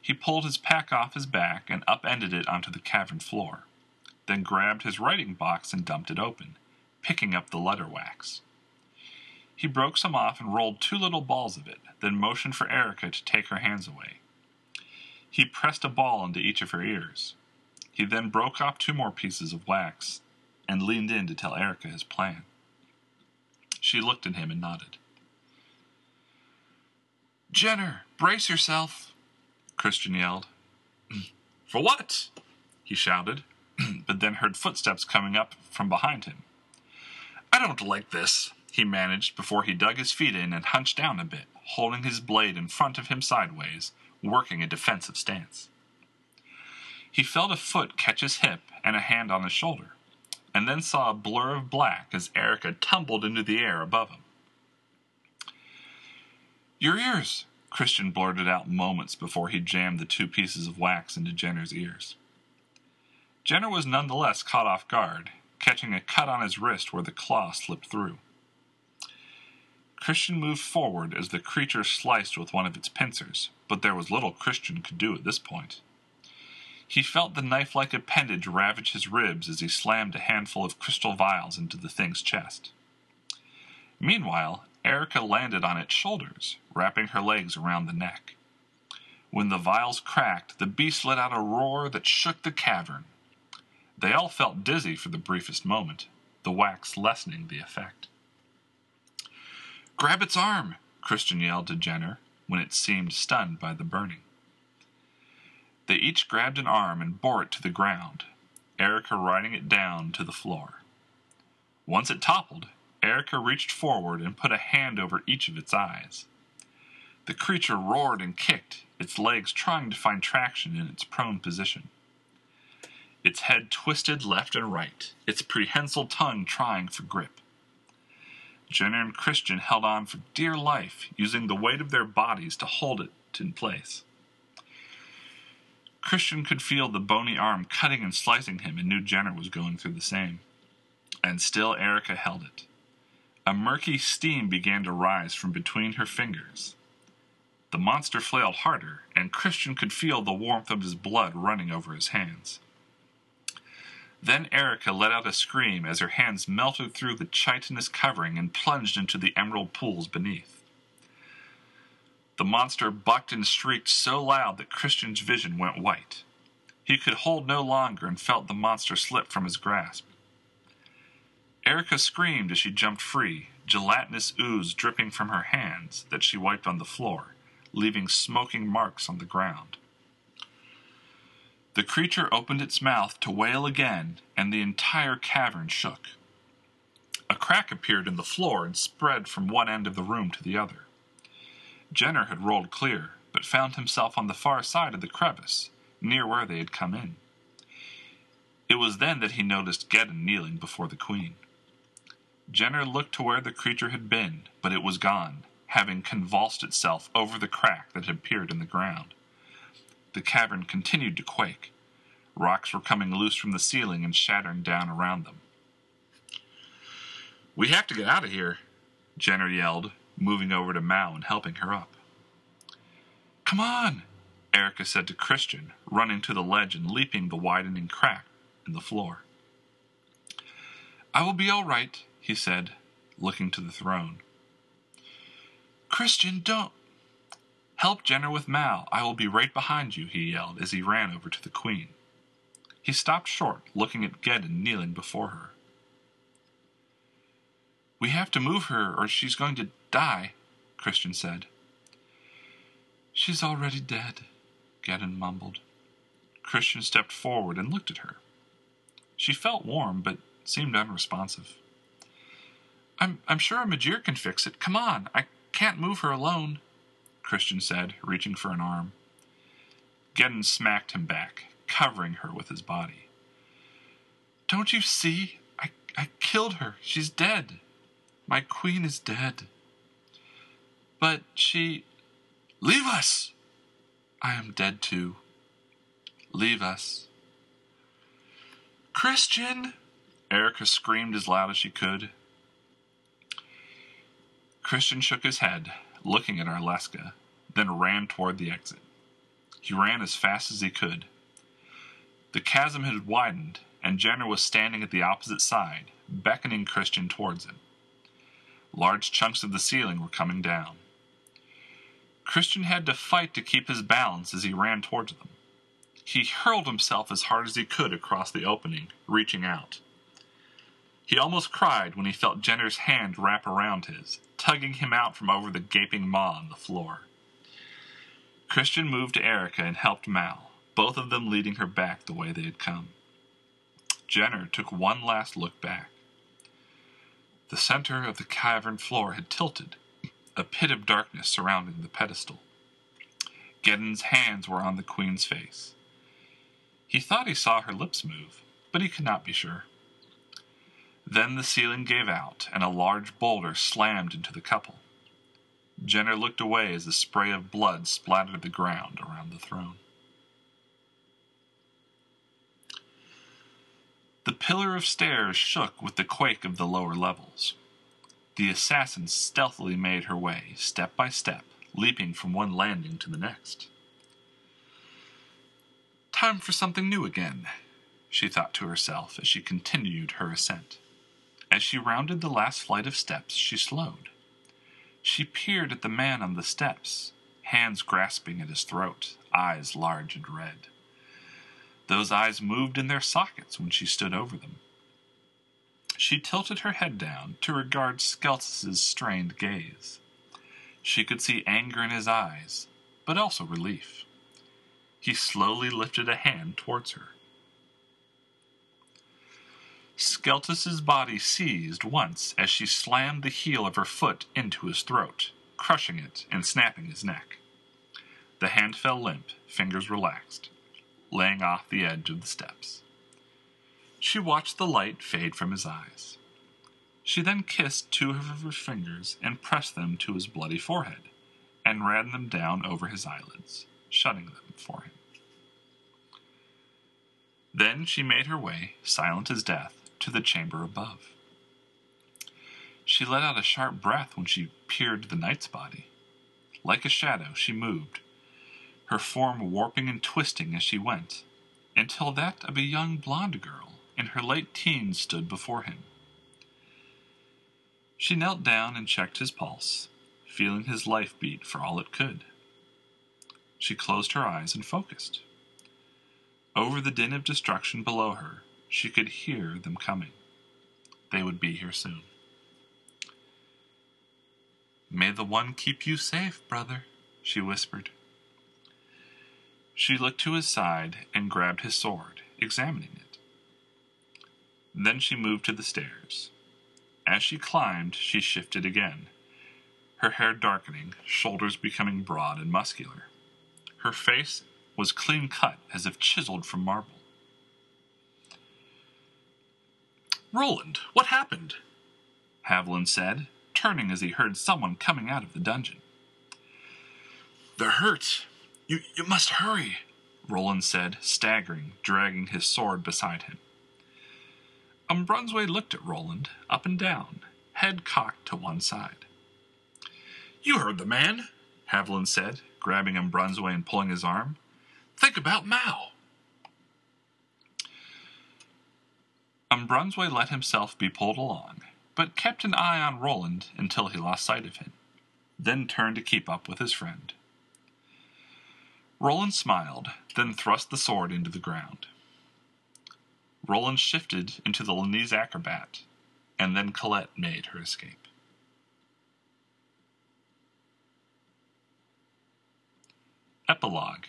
He pulled his pack off his back and upended it onto the cavern floor, then grabbed his writing box and dumped it open, picking up the letter wax. He broke some off and rolled two little balls of it, then motioned for Erica to take her hands away. He pressed a ball into each of her ears. He then broke off two more pieces of wax and leaned in to tell Erica his plan. She looked at him and nodded. Jenner, brace yourself, Christian yelled. <clears throat> For what? he shouted, <clears throat> but then heard footsteps coming up from behind him. I don't like this, he managed before he dug his feet in and hunched down a bit, holding his blade in front of him sideways, working a defensive stance. He felt a foot catch his hip and a hand on his shoulder, and then saw a blur of black as Erica tumbled into the air above him. Your ears, Christian blurted out moments before he jammed the two pieces of wax into Jenner's ears. Jenner was nonetheless caught off guard, catching a cut on his wrist where the claw slipped through. Christian moved forward as the creature sliced with one of its pincers, but there was little Christian could do at this point. He felt the knife like appendage ravage his ribs as he slammed a handful of crystal vials into the thing's chest. Meanwhile, Erica landed on its shoulders, wrapping her legs around the neck. When the vials cracked, the beast let out a roar that shook the cavern. They all felt dizzy for the briefest moment, the wax lessening the effect. Grab its arm, Christian yelled to Jenner when it seemed stunned by the burning. They each grabbed an arm and bore it to the ground, Erica riding it down to the floor. Once it toppled, Erica reached forward and put a hand over each of its eyes. The creature roared and kicked, its legs trying to find traction in its prone position. Its head twisted left and right, its prehensile tongue trying for grip. Jenner and Christian held on for dear life, using the weight of their bodies to hold it in place. Christian could feel the bony arm cutting and slicing him and knew Jenner was going through the same. And still Erica held it. A murky steam began to rise from between her fingers. The monster flailed harder, and Christian could feel the warmth of his blood running over his hands. Then Erica let out a scream as her hands melted through the chitinous covering and plunged into the emerald pools beneath. The monster bucked and shrieked so loud that Christian's vision went white. He could hold no longer and felt the monster slip from his grasp. Erica screamed as she jumped free, gelatinous ooze dripping from her hands that she wiped on the floor, leaving smoking marks on the ground. The creature opened its mouth to wail again, and the entire cavern shook. A crack appeared in the floor and spread from one end of the room to the other. Jenner had rolled clear, but found himself on the far side of the crevice, near where they had come in. It was then that he noticed Geddon kneeling before the queen. Jenner looked to where the creature had been, but it was gone, having convulsed itself over the crack that had appeared in the ground. The cavern continued to quake. Rocks were coming loose from the ceiling and shattering down around them. We have to get out of here, Jenner yelled, moving over to Mal and helping her up. Come on, Erica said to Christian, running to the ledge and leaping the widening crack in the floor. I will be all right, he said, looking to the throne. Christian, don't. Help Jenner with Mal. I will be right behind you, he yelled as he ran over to the queen. He stopped short, looking at Geddon kneeling before her. We have to move her, or she's going to die, Christian said. She's already dead, Geddon mumbled. Christian stepped forward and looked at her. She felt warm, but seemed unresponsive. I'm, I'm sure a Majir can fix it. Come on, I can't move her alone, Christian said, reaching for an arm. Geddon smacked him back, covering her with his body. Don't you see? I, I killed her. She's dead. My queen is dead. But she. Leave us! I am dead too. Leave us. Christian! Erica screamed as loud as she could. Christian shook his head, looking at Arleska, then ran toward the exit. He ran as fast as he could. The chasm had widened, and Jenner was standing at the opposite side, beckoning Christian towards him. Large chunks of the ceiling were coming down. Christian had to fight to keep his balance as he ran towards them. He hurled himself as hard as he could across the opening, reaching out. He almost cried when he felt Jenner's hand wrap around his, tugging him out from over the gaping maw on the floor. Christian moved to Erica and helped Mal, both of them leading her back the way they had come. Jenner took one last look back. The center of the cavern floor had tilted, a pit of darkness surrounding the pedestal. Geddon's hands were on the queen's face. He thought he saw her lips move, but he could not be sure. Then the ceiling gave out, and a large boulder slammed into the couple. Jenner looked away as a spray of blood splattered the ground around the throne. The pillar of stairs shook with the quake of the lower levels. The assassin stealthily made her way, step by step, leaping from one landing to the next. Time for something new again, she thought to herself as she continued her ascent. As she rounded the last flight of steps, she slowed. She peered at the man on the steps, hands grasping at his throat, eyes large and red. Those eyes moved in their sockets when she stood over them. She tilted her head down to regard Skeltus's strained gaze. She could see anger in his eyes, but also relief. He slowly lifted a hand towards her. Skeltus's body seized once as she slammed the heel of her foot into his throat, crushing it and snapping his neck. The hand fell limp, fingers relaxed, laying off the edge of the steps. She watched the light fade from his eyes. She then kissed two of her fingers and pressed them to his bloody forehead, and ran them down over his eyelids, shutting them for him. Then she made her way, silent as death, to the chamber above. She let out a sharp breath when she peered the knight's body. Like a shadow, she moved, her form warping and twisting as she went, until that of a young blonde girl in her late teens stood before him. She knelt down and checked his pulse, feeling his life beat for all it could. She closed her eyes and focused. Over the din of destruction below her, she could hear them coming. They would be here soon. May the one keep you safe, brother, she whispered. She looked to his side and grabbed his sword, examining it. Then she moved to the stairs. As she climbed, she shifted again, her hair darkening, shoulders becoming broad and muscular. Her face was clean cut as if chiseled from marble. Roland, what happened? Haviland said, turning as he heard someone coming out of the dungeon. They're hurt. You, you must hurry, Roland said, staggering, dragging his sword beside him. Umbrunsway looked at Roland, up and down, head cocked to one side. You heard the man, Haviland said, grabbing Umbrunsway and pulling his arm. Think about Mal. Umbrunsway let himself be pulled along, but kept an eye on Roland until he lost sight of him, then turned to keep up with his friend. Roland smiled, then thrust the sword into the ground. Roland shifted into the Lanese acrobat, and then Colette made her escape. Epilogue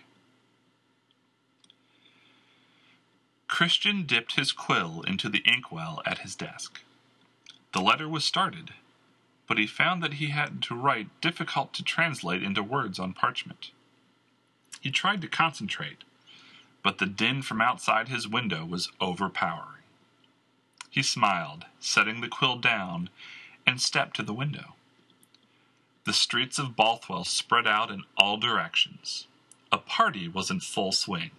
Christian dipped his quill into the inkwell at his desk. The letter was started, but he found that he had to write difficult to translate into words on parchment. He tried to concentrate, but the din from outside his window was overpowering. He smiled, setting the quill down, and stepped to the window. The streets of Bothwell spread out in all directions. A party was in full swing.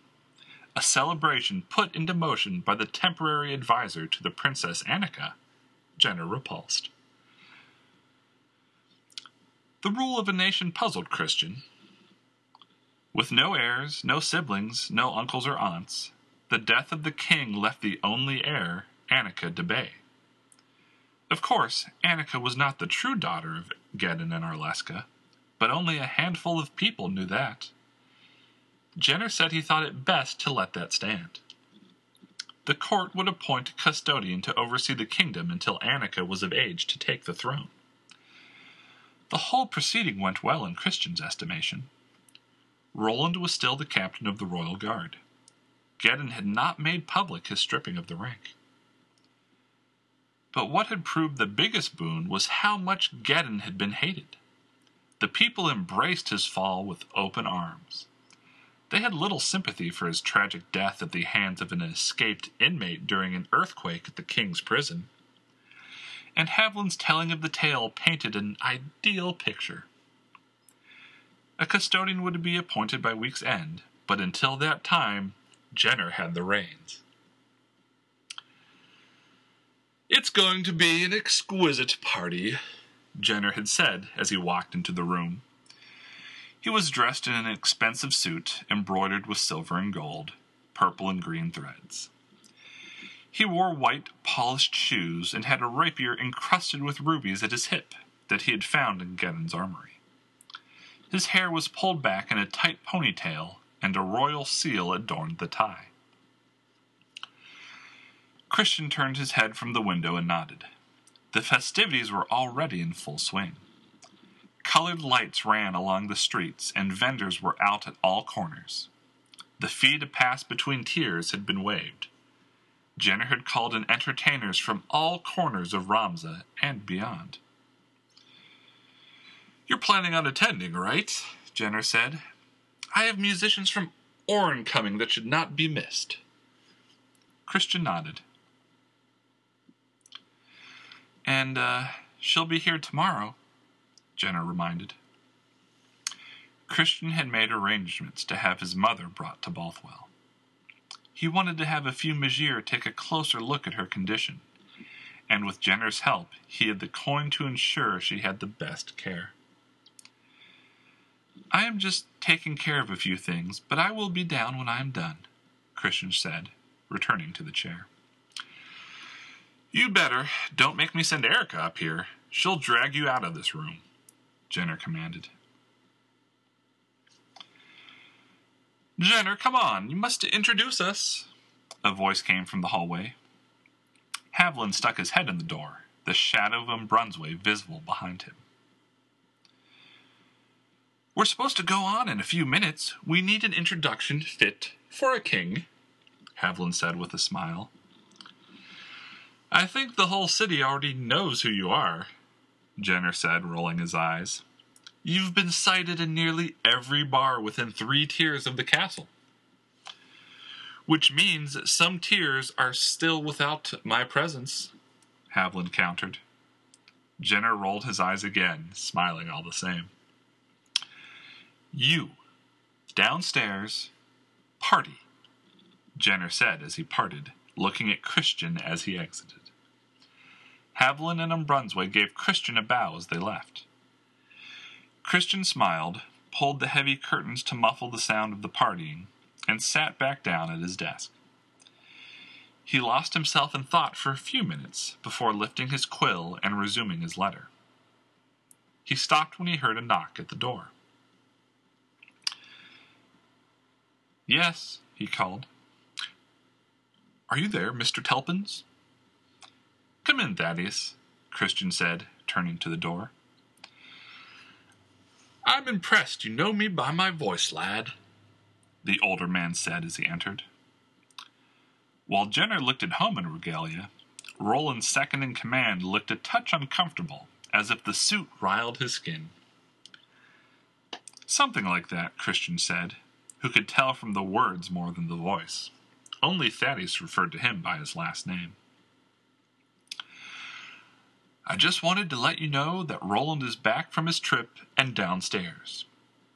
A celebration put into motion by the temporary adviser to the Princess Annika, Jenner repulsed. The rule of a nation puzzled Christian. With no heirs, no siblings, no uncles or aunts, the death of the king left the only heir, Annika de Bay. Of course, Annika was not the true daughter of Geddon and Arleska, but only a handful of people knew that. Jenner said he thought it best to let that stand. The court would appoint a custodian to oversee the kingdom until Annika was of age to take the throne. The whole proceeding went well in Christian's estimation. Roland was still the captain of the royal guard. Geddon had not made public his stripping of the rank. But what had proved the biggest boon was how much Geddon had been hated. The people embraced his fall with open arms. They had little sympathy for his tragic death at the hands of an escaped inmate during an earthquake at the king's prison. And Haviland's telling of the tale painted an ideal picture. A custodian would be appointed by week's end, but until that time, Jenner had the reins. It's going to be an exquisite party, Jenner had said as he walked into the room. He was dressed in an expensive suit embroidered with silver and gold, purple and green threads. He wore white, polished shoes and had a rapier encrusted with rubies at his hip that he had found in Geddon's armory. His hair was pulled back in a tight ponytail, and a royal seal adorned the tie. Christian turned his head from the window and nodded. The festivities were already in full swing. Colored lights ran along the streets, and vendors were out at all corners. The fee to pass between tiers had been waived. Jenner had called in entertainers from all corners of Ramza and beyond. You're planning on attending, right? Jenner said. I have musicians from Orn coming that should not be missed. Christian nodded. And, uh, she'll be here tomorrow, Jenner reminded. Christian had made arrangements to have his mother brought to Bothwell. He wanted to have a few Magier take a closer look at her condition, and with Jenner's help, he had the coin to ensure she had the best care. I am just taking care of a few things, but I will be down when I am done, Christian said, returning to the chair. You better. Don't make me send Erica up here. She'll drag you out of this room. Jenner commanded. Jenner, come on, you must introduce us. A voice came from the hallway. Haviland stuck his head in the door, the shadow of Brunswick visible behind him. We're supposed to go on in a few minutes. We need an introduction fit for a king, Haviland said with a smile. I think the whole city already knows who you are, Jenner said, rolling his eyes. You've been sighted in nearly every bar within three tiers of the castle. Which means some tiers are still without my presence, Haviland countered. Jenner rolled his eyes again, smiling all the same. You, downstairs, party, Jenner said as he parted, looking at Christian as he exited. Haviland and Brunswick gave Christian a bow as they left. Christian smiled, pulled the heavy curtains to muffle the sound of the partying, and sat back down at his desk. He lost himself in thought for a few minutes before lifting his quill and resuming his letter. He stopped when he heard a knock at the door. Yes, he called. Are you there, Mr. Telpins? Come in, Thaddeus, Christian said, turning to the door. I'm impressed you know me by my voice, lad, the older man said as he entered. While Jenner looked at home in regalia, Roland's second in command looked a touch uncomfortable, as if the suit riled his skin. Something like that, Christian said, who could tell from the words more than the voice. Only Thaddeus referred to him by his last name. I just wanted to let you know that Roland is back from his trip and downstairs.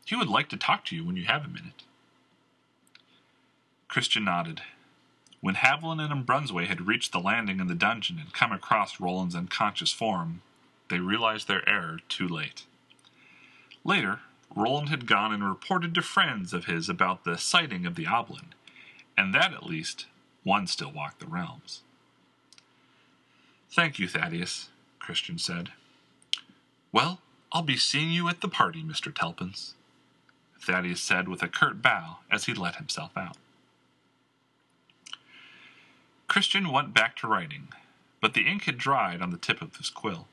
He would like to talk to you when you have a minute. Christian nodded. When Haviland and Brunsway had reached the landing in the dungeon and come across Roland's unconscious form, they realized their error too late. Later, Roland had gone and reported to friends of his about the sighting of the Oblin, and that at least one still walked the realms. Thank you, Thaddeus, Christian said. Well, I'll be seeing you at the party, Mr. Telpins, Thaddeus said with a curt bow as he let himself out. Christian went back to writing, but the ink had dried on the tip of his quill.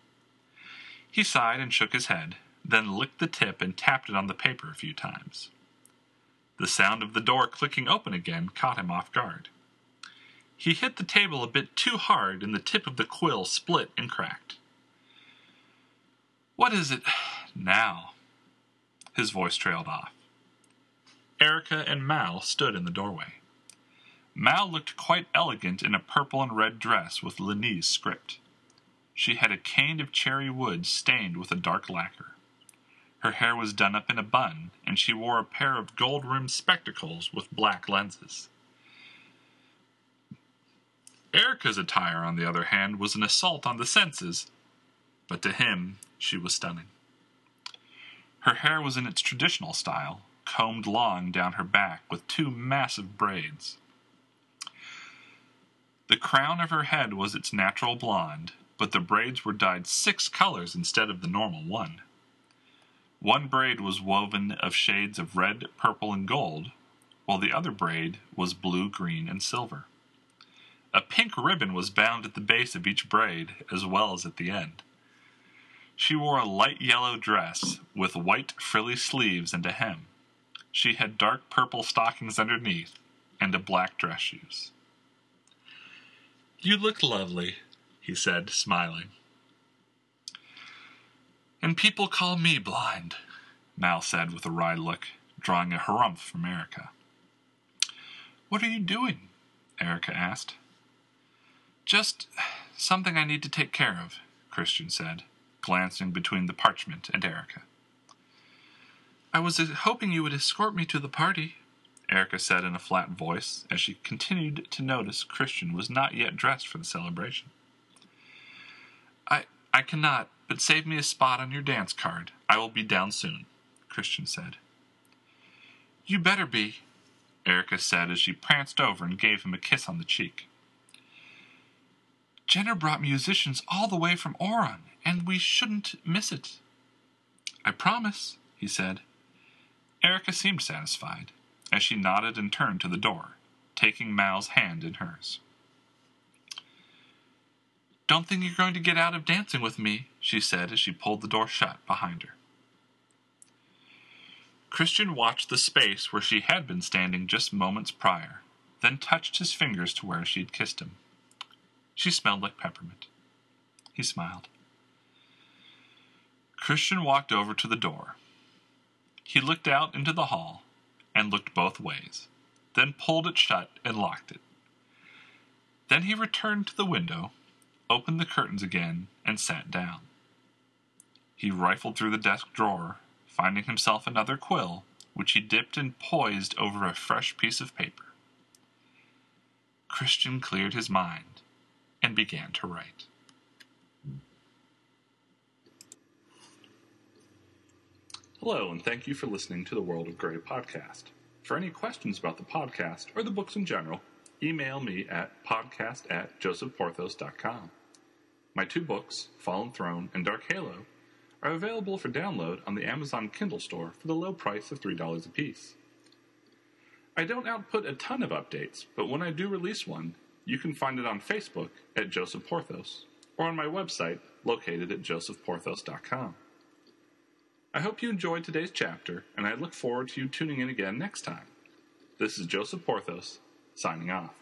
He sighed and shook his head, then licked the tip and tapped it on the paper a few times. The sound of the door clicking open again caught him off guard. He hit the table a bit too hard, and the tip of the quill split and cracked. What is it <sighs> now? His voice trailed off. Erica and Mal stood in the doorway. Mal looked quite elegant in a purple and red dress with Linnee's script. She had a cane of cherry wood stained with a dark lacquer. Her hair was done up in a bun, and she wore a pair of gold rimmed spectacles with black lenses. Erica's attire, on the other hand, was an assault on the senses, but to him she was stunning. Her hair was in its traditional style, combed long down her back with two massive braids. The crown of her head was its natural blonde, but the braids were dyed six colors instead of the normal one. One braid was woven of shades of red, purple, and gold, while the other braid was blue, green, and silver. A pink ribbon was bound at the base of each braid as well as at the end. She wore a light yellow dress with white frilly sleeves and a hem. She had dark purple stockings underneath and a black dress shoes. You look lovely, he said, smiling. And people call me blind, Mal said with a wry look, drawing a harumph from Erica. What are you doing? Erica asked. Just something I need to take care of, Christian said, glancing between the parchment and Erica. I was hoping you would escort me to the party, Erica said in a flat voice as she continued to notice Christian was not yet dressed for the celebration. I I cannot, but save me a spot on your dance card. I will be down soon, Christian said. You better be, Erica said as she pranced over and gave him a kiss on the cheek. Jenner brought musicians all the way from Oron, and we shouldn't miss it. I promise, he said. Erica seemed satisfied as she nodded and turned to the door, taking Mal's hand in hers. Don't think you're going to get out of dancing with me, she said as she pulled the door shut behind her. Christian watched the space where she had been standing just moments prior, then touched his fingers to where she had kissed him. She smelled like peppermint. He smiled. Christian walked over to the door. He looked out into the hall and looked both ways, then pulled it shut and locked it. Then he returned to the window, opened the curtains again, and sat down. He rifled through the desk drawer, finding himself another quill, which he dipped and poised over a fresh piece of paper. Christian cleared his mind and began to write. Hello, and thank you for listening to the World of Grey podcast. For any questions about the podcast or the books in general, email me at podcast at josephporthos.com. My two books, Fallen Throne and Dark Halo, are available for download on the Amazon Kindle store for the low price of $3 apiece. I don't output a ton of updates, but when I do release one, you can find it on Facebook at Joseph Porthos or on my website located at josephporthos.com. I hope you enjoyed today's chapter, and I look forward to you tuning in again next time. This is Joseph Porthos, signing off.